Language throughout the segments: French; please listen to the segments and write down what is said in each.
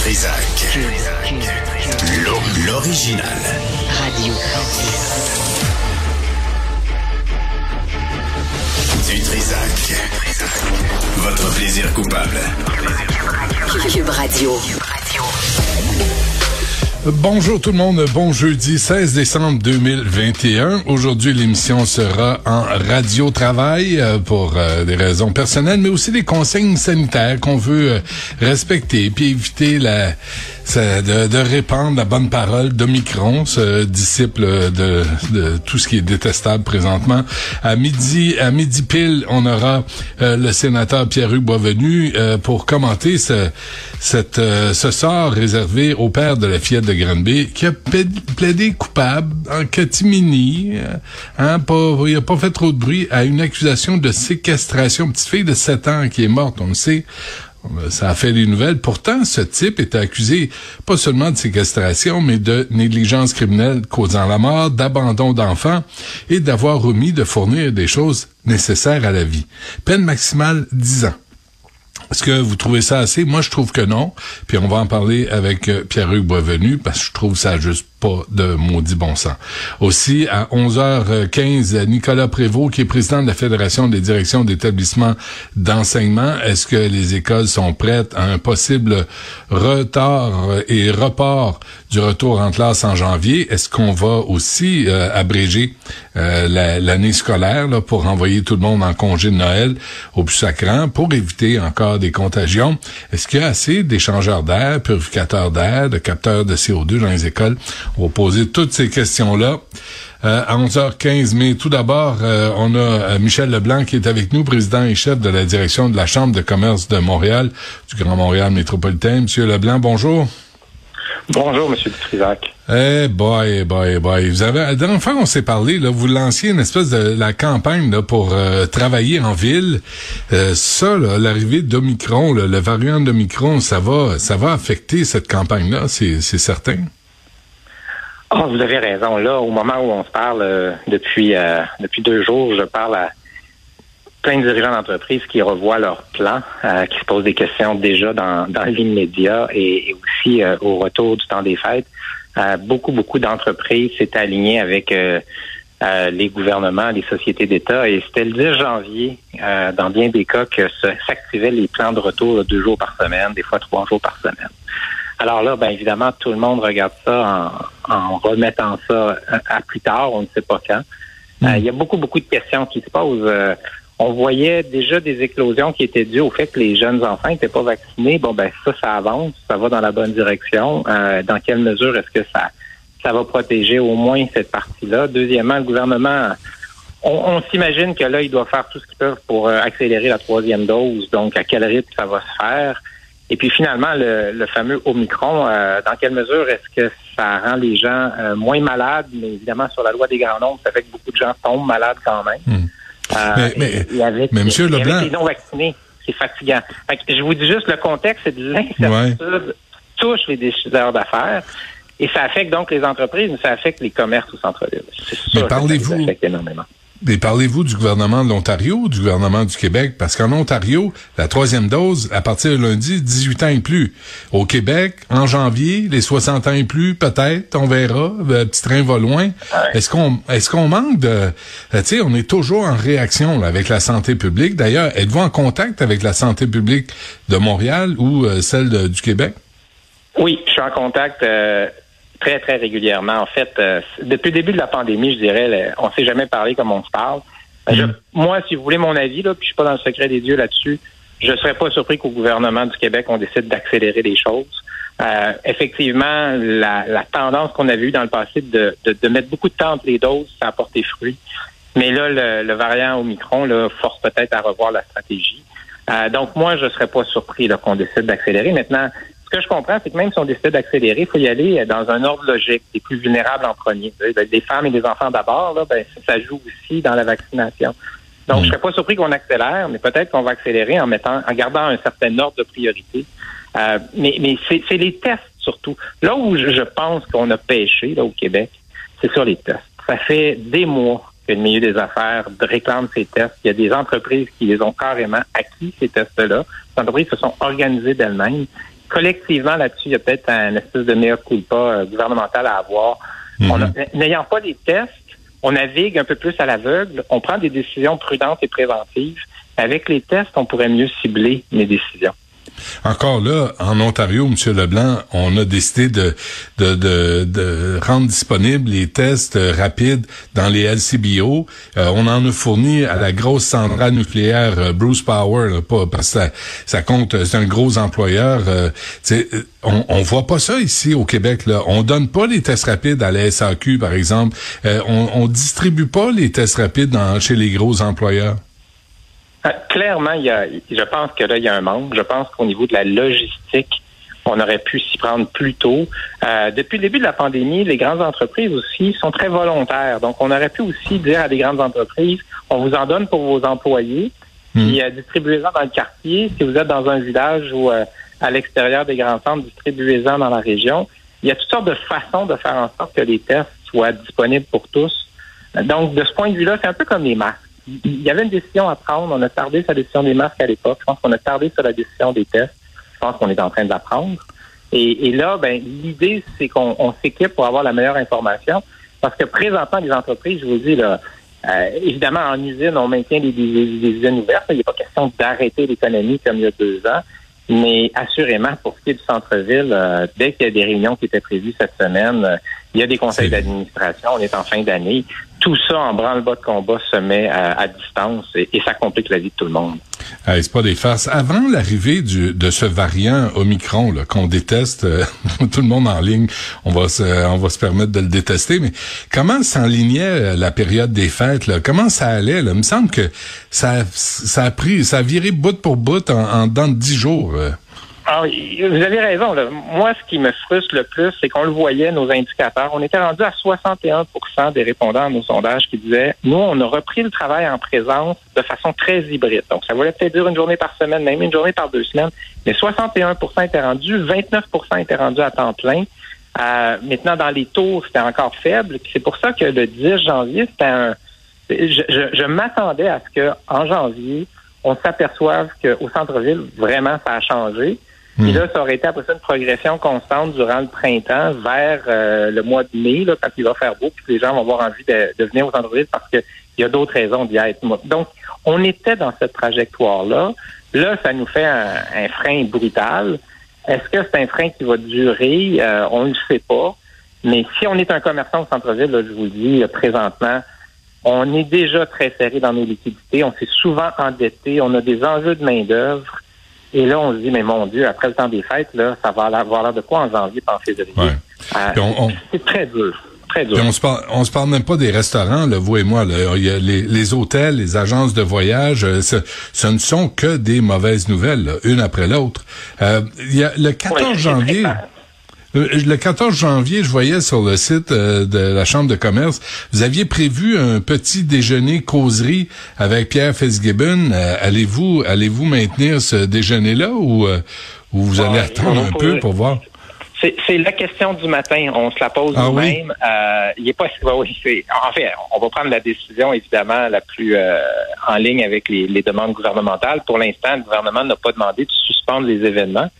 Trisac. L'o- L'original. Radio. Du Trisac. Votre plaisir coupable. Cube Radio. Bonjour tout le monde, bon jeudi 16 décembre 2021. Aujourd'hui, l'émission sera en radio-travail euh, pour euh, des raisons personnelles, mais aussi des consignes sanitaires qu'on veut euh, respecter, puis éviter la, de, de répandre la bonne parole d'Omicron, ce disciple de, de tout ce qui est détestable présentement. À midi, à midi pile, on aura le sénateur Pierre-Hugues Boisvenu pour commenter ce, cette, ce sort réservé au père de la fillette qui a pla- plaidé coupable en catimini, euh, hein, pas, il a pas fait trop de bruit, à une accusation de séquestration. Petite fille de 7 ans qui est morte, on le sait. Ça a fait des nouvelles. Pourtant, ce type était accusé pas seulement de séquestration, mais de négligence criminelle causant la mort, d'abandon d'enfants et d'avoir omis de fournir des choses nécessaires à la vie. Peine maximale 10 ans. Est-ce que vous trouvez ça assez? Moi, je trouve que non. Puis on va en parler avec euh, Pierre-Hugues Boisvenu parce que je trouve ça juste pas de maudit bon sens. Aussi, à 11h15, Nicolas Prévost, qui est président de la Fédération des directions d'établissements d'enseignement. Est-ce que les écoles sont prêtes à un possible retard et report du retour en classe en janvier? Est-ce qu'on va aussi euh, abréger euh, la- l'année scolaire là, pour envoyer tout le monde en congé de Noël au plus sacrant pour éviter encore des contagions? Est-ce qu'il y a assez d'échangeurs d'air, purificateurs d'air, de capteurs de CO2 dans les écoles? On va poser toutes ces questions-là. Euh, à 11h15, mais tout d'abord, euh, on a euh, Michel Leblanc qui est avec nous, président et chef de la direction de la Chambre de commerce de Montréal, du Grand Montréal métropolitain. Monsieur Leblanc, bonjour. Bonjour, Monsieur Trisac. Eh boy, boy, boy. Vous avez, fois qu'on s'est parlé, là, vous lanciez une espèce de la campagne là, pour euh, travailler en ville. Euh, ça, l'arrivée d'Omicron, le variant d'Omicron, ça va, ça va affecter cette campagne-là, c'est, c'est certain? Ah, vous avez raison. Là, au moment où on se parle, euh, depuis depuis deux jours, je parle à plein de dirigeants d'entreprises qui revoient leur plan, euh, qui se posent des questions déjà dans, dans l'immédiat et, et aussi euh, au retour du temps des fêtes. Euh, beaucoup, beaucoup d'entreprises s'étaient alignées avec euh, euh, les gouvernements, les sociétés d'État. Et c'était le 10 janvier, euh, dans bien des cas, que s'activaient les plans de retour là, deux jours par semaine, des fois trois jours par semaine. Alors là, ben évidemment, tout le monde regarde ça en, en remettant ça à, à plus tard, on ne sait pas quand. Euh, Il y a beaucoup, beaucoup de questions qui se posent. On voyait déjà des éclosions qui étaient dues au fait que les jeunes enfants n'étaient pas vaccinés. Bon, ben ça, ça avance, ça va dans la bonne direction. Euh, dans quelle mesure est-ce que ça, ça va protéger au moins cette partie-là? Deuxièmement, le gouvernement, on, s'imagine que là, il doit faire tout ce qu'il peut pour euh, accélérer la troisième dose. Donc, à quel rythme ça va se faire? Et puis finalement, le, fameux Omicron, euh, dans quelle mesure est-ce que ça rend les gens moins malades? Mais évidemment, sur la loi des grands nombres, ça fait que beaucoup de gens tombent malades quand même. Hmm. Euh, Mais- mais- et- avec, mais Monsieur avec Leblanc- les non-vaccinés, c'est fatigant. Fait que je vous dis juste, le contexte, c'est de l'incertitude touche les décideurs d'affaires. Et ça affecte donc les entreprises, mais ça affecte les commerces au centre-ville. C'est sûr Mais parlez-vous- les affecte énormément. Mais parlez-vous du gouvernement de l'Ontario ou du gouvernement du Québec? Parce qu'en Ontario, la troisième dose, à partir de lundi, 18 ans et plus. Au Québec, en janvier, les 60 ans et plus, peut-être, on verra. Le petit train va loin. Est-ce qu'on est-ce qu'on manque de... euh, Tu sais, on est toujours en réaction là, avec la santé publique. D'ailleurs, êtes-vous en contact avec la santé publique de Montréal ou euh, celle de- du Québec? Oui, je suis en contact euh, très, très régulièrement. En fait, euh, depuis le début de la pandémie, je dirais, on ne s'est jamais parlé comme on se parle. Euh, je- moi, si vous voulez mon avis, là, puis je suis pas dans le secret des dieux là-dessus, je serais pas surpris qu'au gouvernement du Québec, on décide d'accélérer les choses. Euh, effectivement, la, la tendance qu'on avait eue dans le passé de, de, de mettre beaucoup de temps entre les doses, ça a porté fruit. Mais là, le, le variant Omicron là, force peut-être à revoir la stratégie. Euh, donc, moi, je ne serais pas surpris qu'on décide d'accélérer. Maintenant, ce que je comprends, c'est que même si on décide d'accélérer, il faut y aller dans un ordre logique, les plus vulnérables en premier. Vous savez, Les femmes et les enfants d'abord, là, ben, ça joue aussi dans la vaccination. Donc, je serais pas surpris qu'on accélère, mais peut-être qu'on va accélérer en mettant, en gardant un certain ordre de priorité. Euh, mais mais c'est c'est les tests surtout. Là où je, je pense qu'on a pêché là au Québec, c'est sur les tests. Ça fait des mois que le milieu des affaires réclame ces tests. Il y a des entreprises qui les ont carrément acquis, ces tests-là. Les entreprises se sont organisées d'elles-mêmes. Collectivement là-dessus, il y a peut-être un espèce de mea culpa euh, gouvernemental à avoir. Mhm. N'ayant pas les tests, on navigue un peu plus à l'aveugle, on prend des décisions prudentes et préventives. Avec les tests, on pourrait mieux cibler les décisions. Encore là, en Ontario, M. Leblanc, on a décidé de, rendre disponibles les tests euh, rapides dans les LCBO. Euh, on en a fourni à la grosse centrale nucléaire euh, Bruce Power, pas parce que ça, compte, c'est un gros employeur. on, on voit pas ça ici au Québec. Là. On donne pas les tests rapides à la SAQ, par exemple. on, on distribue pas les tests rapides chez les gros employeurs. Euh, clairement, il y a, je pense que là, il y a un manque. Je pense qu'au niveau de la logistique, on aurait pu s'y prendre plus tôt. Euh, depuis le début de la pandémie, les grandes entreprises aussi sont très volontaires. Donc, on aurait pu aussi dire à des grandes entreprises, on vous en donne pour vos employés, hmm. puis euh, distribuez-en dans le quartier. Si vous êtes dans un village ou euh, à l'extérieur des grands centres, distribuez-en dans la région. Il y a toutes sortes de façons de faire en sorte que les tests soient disponibles pour tous. Donc, de ce point de vue-là, c'est un peu comme les masques il y avait une décision à prendre. On a tardé sur la décision des masques à l'époque. Je pense qu'on a tardé sur la décision des tests. Je pense qu'on est en train de la prendre. Et, là, ben, l'idée, c'est qu'on s'équipe pour avoir la meilleure information. Parce que présentement, les entreprises, je vous dis, là, euh, évidemment, en usine, on maintient des, usines ouvertes. Il n'y a pas question d'arrêter l'économie comme il y a deux ans. Mais assurément, pour ce qui est du centre-ville, euh, dès qu'il y a des réunions qui étaient prévues cette semaine, euh, il y a des conseils d'administration, on est en fin d'année. Tout ça en branle-bas de combat se met à, distance et, ça complique la vie de tout le monde. c'est pas des farces. Avant l'arrivée de ce variant Omicron qu'on déteste, euh, tout le monde en ligne, on va se, on va se permettre de le détester. Mais comment s'enlignait la période des fêtes là? Comment ça allait là? Il me semble que ça, ça a pris, ça a viré bout pour bout en, en dans dix jours. Euh. Vous avez raison. Moi, ce qui me frustre le plus, c'est qu'on le voyait, nos indicateurs. On était rendu à 61% des répondants à nos sondages qui disaient, nous, on a repris le travail en présence de façon très hybride. Donc, ça voulait peut-être dire une journée par semaine, même une journée par deux semaines. Mais 61% étaient rendus, 29% étaient rendus à temps plein. Euh, maintenant, dans les tours, c'était encore faible. C'est pour ça que le 10 janvier, c'était un... Je, je m'attendais à ce que en janvier, on s'aperçoive qu'au centre-ville, vraiment, ça a changé. Et hmm. là, ça aurait été après ça une progression constante durant le printemps vers euh, le mois de mai, là, quand il va faire beau, puis les gens vont avoir envie de, venir au centre-ville parce qu'il y a d'autres raisons d'y être. Donc, on était dans cette trajectoire-là. Là, ça nous fait un, frein brutal. Est-ce que c'est un frein qui va durer? Euh, on ne le sait pas. Mais si on est un commerçant au centre-ville, je vous le dis, présentement, on est déjà très serré dans nos liquidités. On s'est souvent endetté. On a des enjeux de main-d'œuvre. Et là, on se dit, mais mon Dieu, après le temps des fêtes, là, ça va avoir l'air de quoi en janvier, en février? Euh, c'est très dur. Très dur. on se parle, on se parle même pas des restaurants, là, vous et moi. Là. Il y a les, les hôtels, les agences de voyage, euh, ce, ce, ne sont que des mauvaises nouvelles, une après l'autre. Euh, il y a le 14 janvier. Le 14 janvier, je voyais sur le site euh, de la Chambre de commerce, vous aviez prévu un petit déjeuner causerie avec Pierre Fitzgibbon. Euh, allez-vous allez-vous maintenir ce déjeuner-là ou, vous allez attendre un peu pour voir? C'est la question du matin. On se la pose ah nous-mêmes. il est pas. Oui, en fait, on va prendre la décision évidemment la plus en ligne avec les, les demandes gouvernementales. Pour l'instant, le gouvernement n'a pas demandé de suspendre les événements.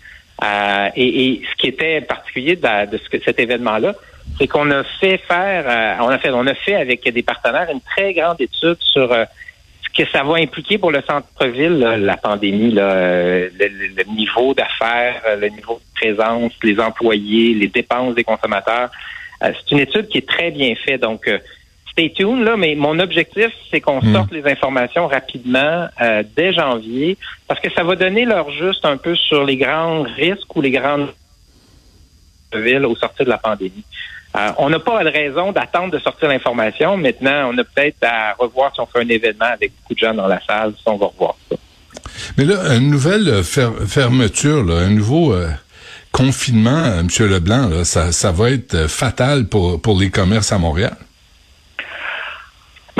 Euh, et, ce qui était particulier de, ce que, cet événement-là, c'est qu'on a fait faire, euh, on a fait, on a fait avec des partenaires une très grande étude sur euh, ce que ça va impliquer pour le centre-ville, la pandémie, le, niveau d'affaires, le niveau de présence, les employés, les dépenses des consommateurs. c'est une étude qui est très bien faite. Donc, stay tuned, là, mais mon objectif, c'est qu'on hmm. sorte les informations rapidement euh, dès janvier, parce que ça va donner leur juste un peu sur les grands risques ou les grandes villes au sortir de la pandémie. Euh, on n'a pas de raison d'attendre de sortir l'information. Maintenant, on a peut-être à revoir si on fait un événement avec beaucoup de gens dans la salle, si on va revoir ça. Mais là, une nouvelle fermeture, là, un nouveau euh, confinement, M. Leblanc, ça, ça va être fatal pour, pour les commerces à Montréal.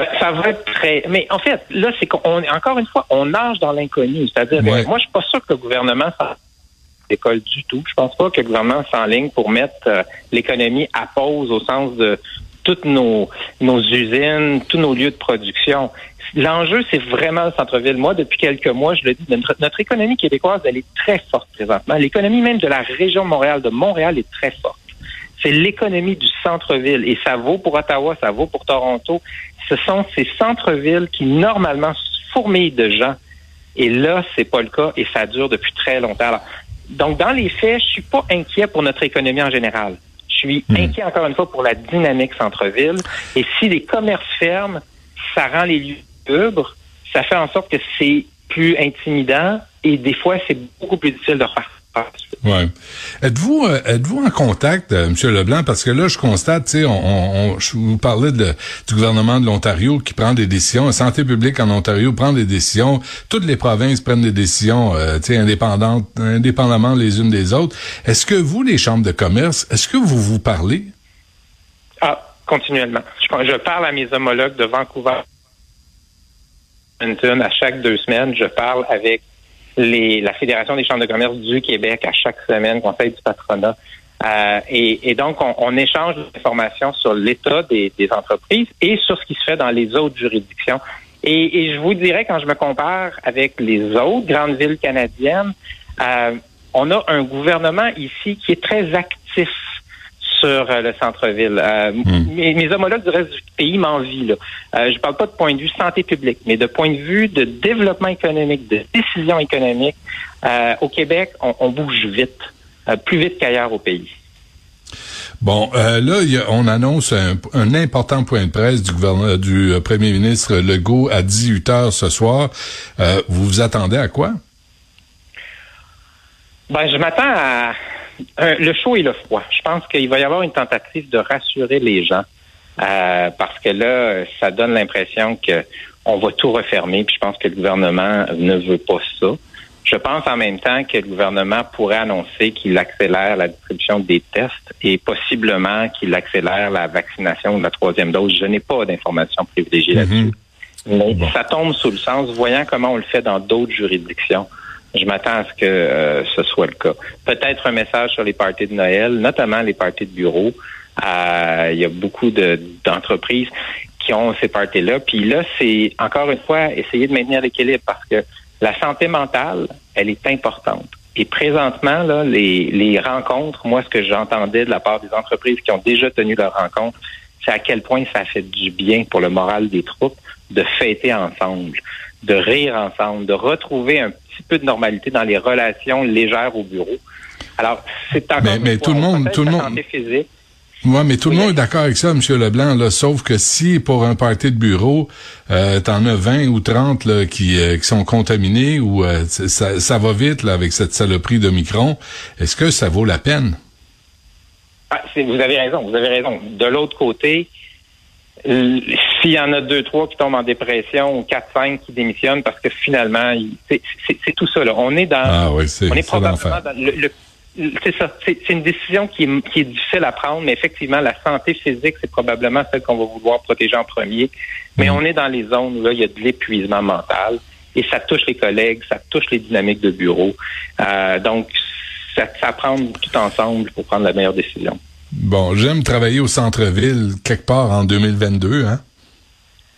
Ben, ça va être très. Mais en fait, là, c'est qu'on encore une fois, on nage dans l'inconnu. C'est-à-dire, moi, je suis pas sûr que le gouvernement l'école du tout. Je pense pas que le gouvernement s'enligne pour mettre euh, l'économie à pause au sens de toutes nos, nos usines, tous nos lieux de production. L'enjeu, c'est vraiment le centre-ville. Moi, depuis quelques mois, je le dis, notre, notre économie québécoise, elle est très forte présentement. L'économie même de la région de Montréal, de Montréal, est très forte. C'est l'économie du centre-ville. Et ça vaut pour Ottawa, ça vaut pour Toronto. Ce sont ces centres-villes qui, normalement, fourmillent de gens. Et là, c'est pas le cas et ça dure depuis très longtemps. Alors, donc, dans les faits, je suis pas inquiet pour notre économie en général. Je suis inquiet, encore une fois, pour la dynamique centre-ville. Et si les commerces ferment, ça rend les lieux libres. Ça fait en sorte que c'est plus intimidant et des fois, c'est beaucoup plus difficile de refaire Ouais. Êtes-vous euh, êtes-vous en contact, euh, M. Leblanc, parce que là, je constate, tu sais, on, on, je vous parlais de, du gouvernement de l'Ontario qui prend des décisions, la santé publique en Ontario prend des décisions, toutes les provinces prennent des décisions, euh, tu sais, indépendantes, indépendamment les unes des autres. Est-ce que vous, les chambres de commerce, est-ce que vous vous parlez? Ah, continuellement. Je, je parle à mes homologues de Vancouver, à chaque deux semaines, je parle avec les, la Fédération des chambres de commerce du Québec à chaque semaine, Conseil du patronat. Euh, et, et, donc, on, on échange des informations sur l'état des, des, entreprises et sur ce qui se fait dans les autres juridictions. Et, et, je vous dirais, quand je me compare avec les autres grandes villes canadiennes, euh, on a un gouvernement ici qui est très actif sur euh, le centre-ville. Euh, hmm. mes, homologues du reste du pays m'envient. Là. Euh, je parle pas de point de vue santé publique, mais de point de vue de développement économique, de décision économique. Euh, au Québec, on, on bouge vite, plus vite qu'ailleurs au pays. Bon, là, y a, on annonce un, un, important point de presse du gouvernement, du premier ministre Legault à 18 heures ce soir. vous vous attendez à quoi? Ben, je m'attends à euh, le chaud et le froid. Je pense qu'il va y avoir une tentative de rassurer les gens euh, parce que là, ça donne l'impression que on va tout refermer. Puis je pense que le gouvernement ne veut pas ça. Je pense en même temps que le gouvernement pourrait annoncer qu'il accélère la distribution des tests et possiblement qu'il accélère la vaccination de la troisième dose. Je n'ai pas d'informations privilégiées mm-hmm. là-dessus. Mais ça tombe sous le sens, voyant comment on le fait dans d'autres juridictions. Je m'attends à ce que euh, ce soit le cas. Peut-être un message sur les parties de Noël, notamment les parties de bureau. Euh, il y a beaucoup d'entreprises qui ont ces parties-là. Puis là, c'est encore une fois essayer de maintenir l'équilibre parce que la santé mentale, elle est importante. Et présentement, là, les, les rencontres, moi, ce que j'entendais de la part des entreprises qui ont déjà tenu leur rencontre, c'est à quel point ça fait du bien pour le moral des troupes de fêter ensemble, de rire ensemble, de retrouver un petit peu de normalité dans les relations légères au bureau. Alors, c'est encore mais, mais tout le monde, tout le monde. Ouais, mais tout le monde est d'accord avec ça, M. Leblanc, là, sauf que si pour un party de bureau, euh, t'en as 20 ou 30 là, qui, euh, qui sont contaminés ou euh, ça, ça va vite là, avec cette saloperie de Micron, est-ce que ça vaut la peine? Ah, vous avez raison, vous avez raison. De l'autre côté, s'il y en a deux, trois qui tombent en dépression ou quatre, cinq qui démissionnent parce que finalement, c'est tout ça. Là. On est dans, ah oui, on est probablement dans le, c'est ça. C'est une décision qui est, qui est, difficile à prendre, mais effectivement, la santé physique, c'est probablement celle qu'on va vouloir protéger en premier. Mais mm. on est dans les zones où là, il y a de l'épuisement mental et ça touche les collègues, ça touche les dynamiques de bureau. Euh, donc, ça, ça prend tout ensemble pour prendre la meilleure décision. Bon, j'aime travailler au centre-ville quelque part en 2022, hein?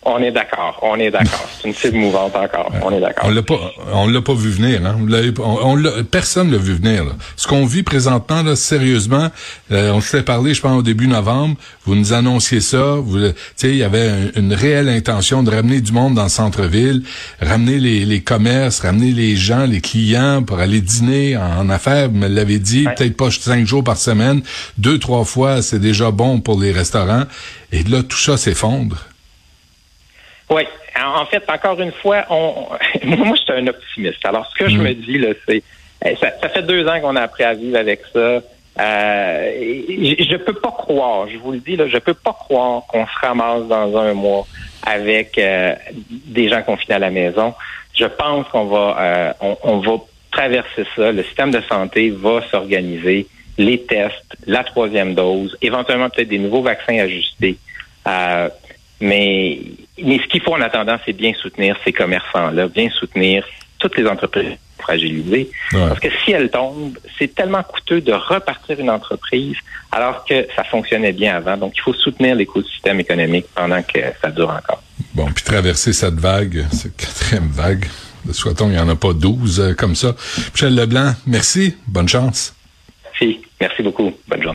On est d'accord, on est d'accord. C'est une cible mouvante encore. On est d'accord. On l'a pas, on l'a pas vu venir. Hein? On, on personne l'a vu venir. Là. Ce qu'on vit présentement, là, sérieusement, euh, on se fait parler, je pense au début novembre. Vous nous annonciez ça. Vous, tu sais, il y avait une réelle intention de ramener du monde dans le centre-ville, ramener les, les, commerces, ramener les gens, les clients pour aller dîner en, affaires. Vous me l'avez dit, peut-être pas cinq jours par semaine, deux trois fois, c'est déjà bon pour les restaurants. Et là, tout ça s'effondre. Oui. En fait, encore une fois, on, moi, je suis un optimiste. Alors, ce que je mm. me dis, là, c'est, eh, ça, ça, fait deux ans qu'on a appris à vivre avec ça. Euh, je peux pas croire, je vous le dis, là, je peux pas croire qu'on se ramasse dans un mois avec euh, des gens confinés à la maison. Je pense qu'on va, euh, on, on, va traverser ça. Le système de santé va s'organiser, les tests, la troisième dose, éventuellement peut-être des nouveaux vaccins ajustés. Euh, mais, mais ce qu'il faut en attendant, c'est bien soutenir ces commerçants-là, bien soutenir toutes les entreprises fragilisée. Parce que si elle tombe, c'est tellement coûteux de repartir une entreprise alors que ça fonctionnait bien avant. Donc, il faut soutenir l'écosystème économique pendant que ça dure encore. Bon, puis traverser cette vague, cette quatrième vague, souhaitons qu'il n'y en a pas douze euh, comme ça. Michel Leblanc, merci, bonne chance. Merci, merci beaucoup, bonne journée.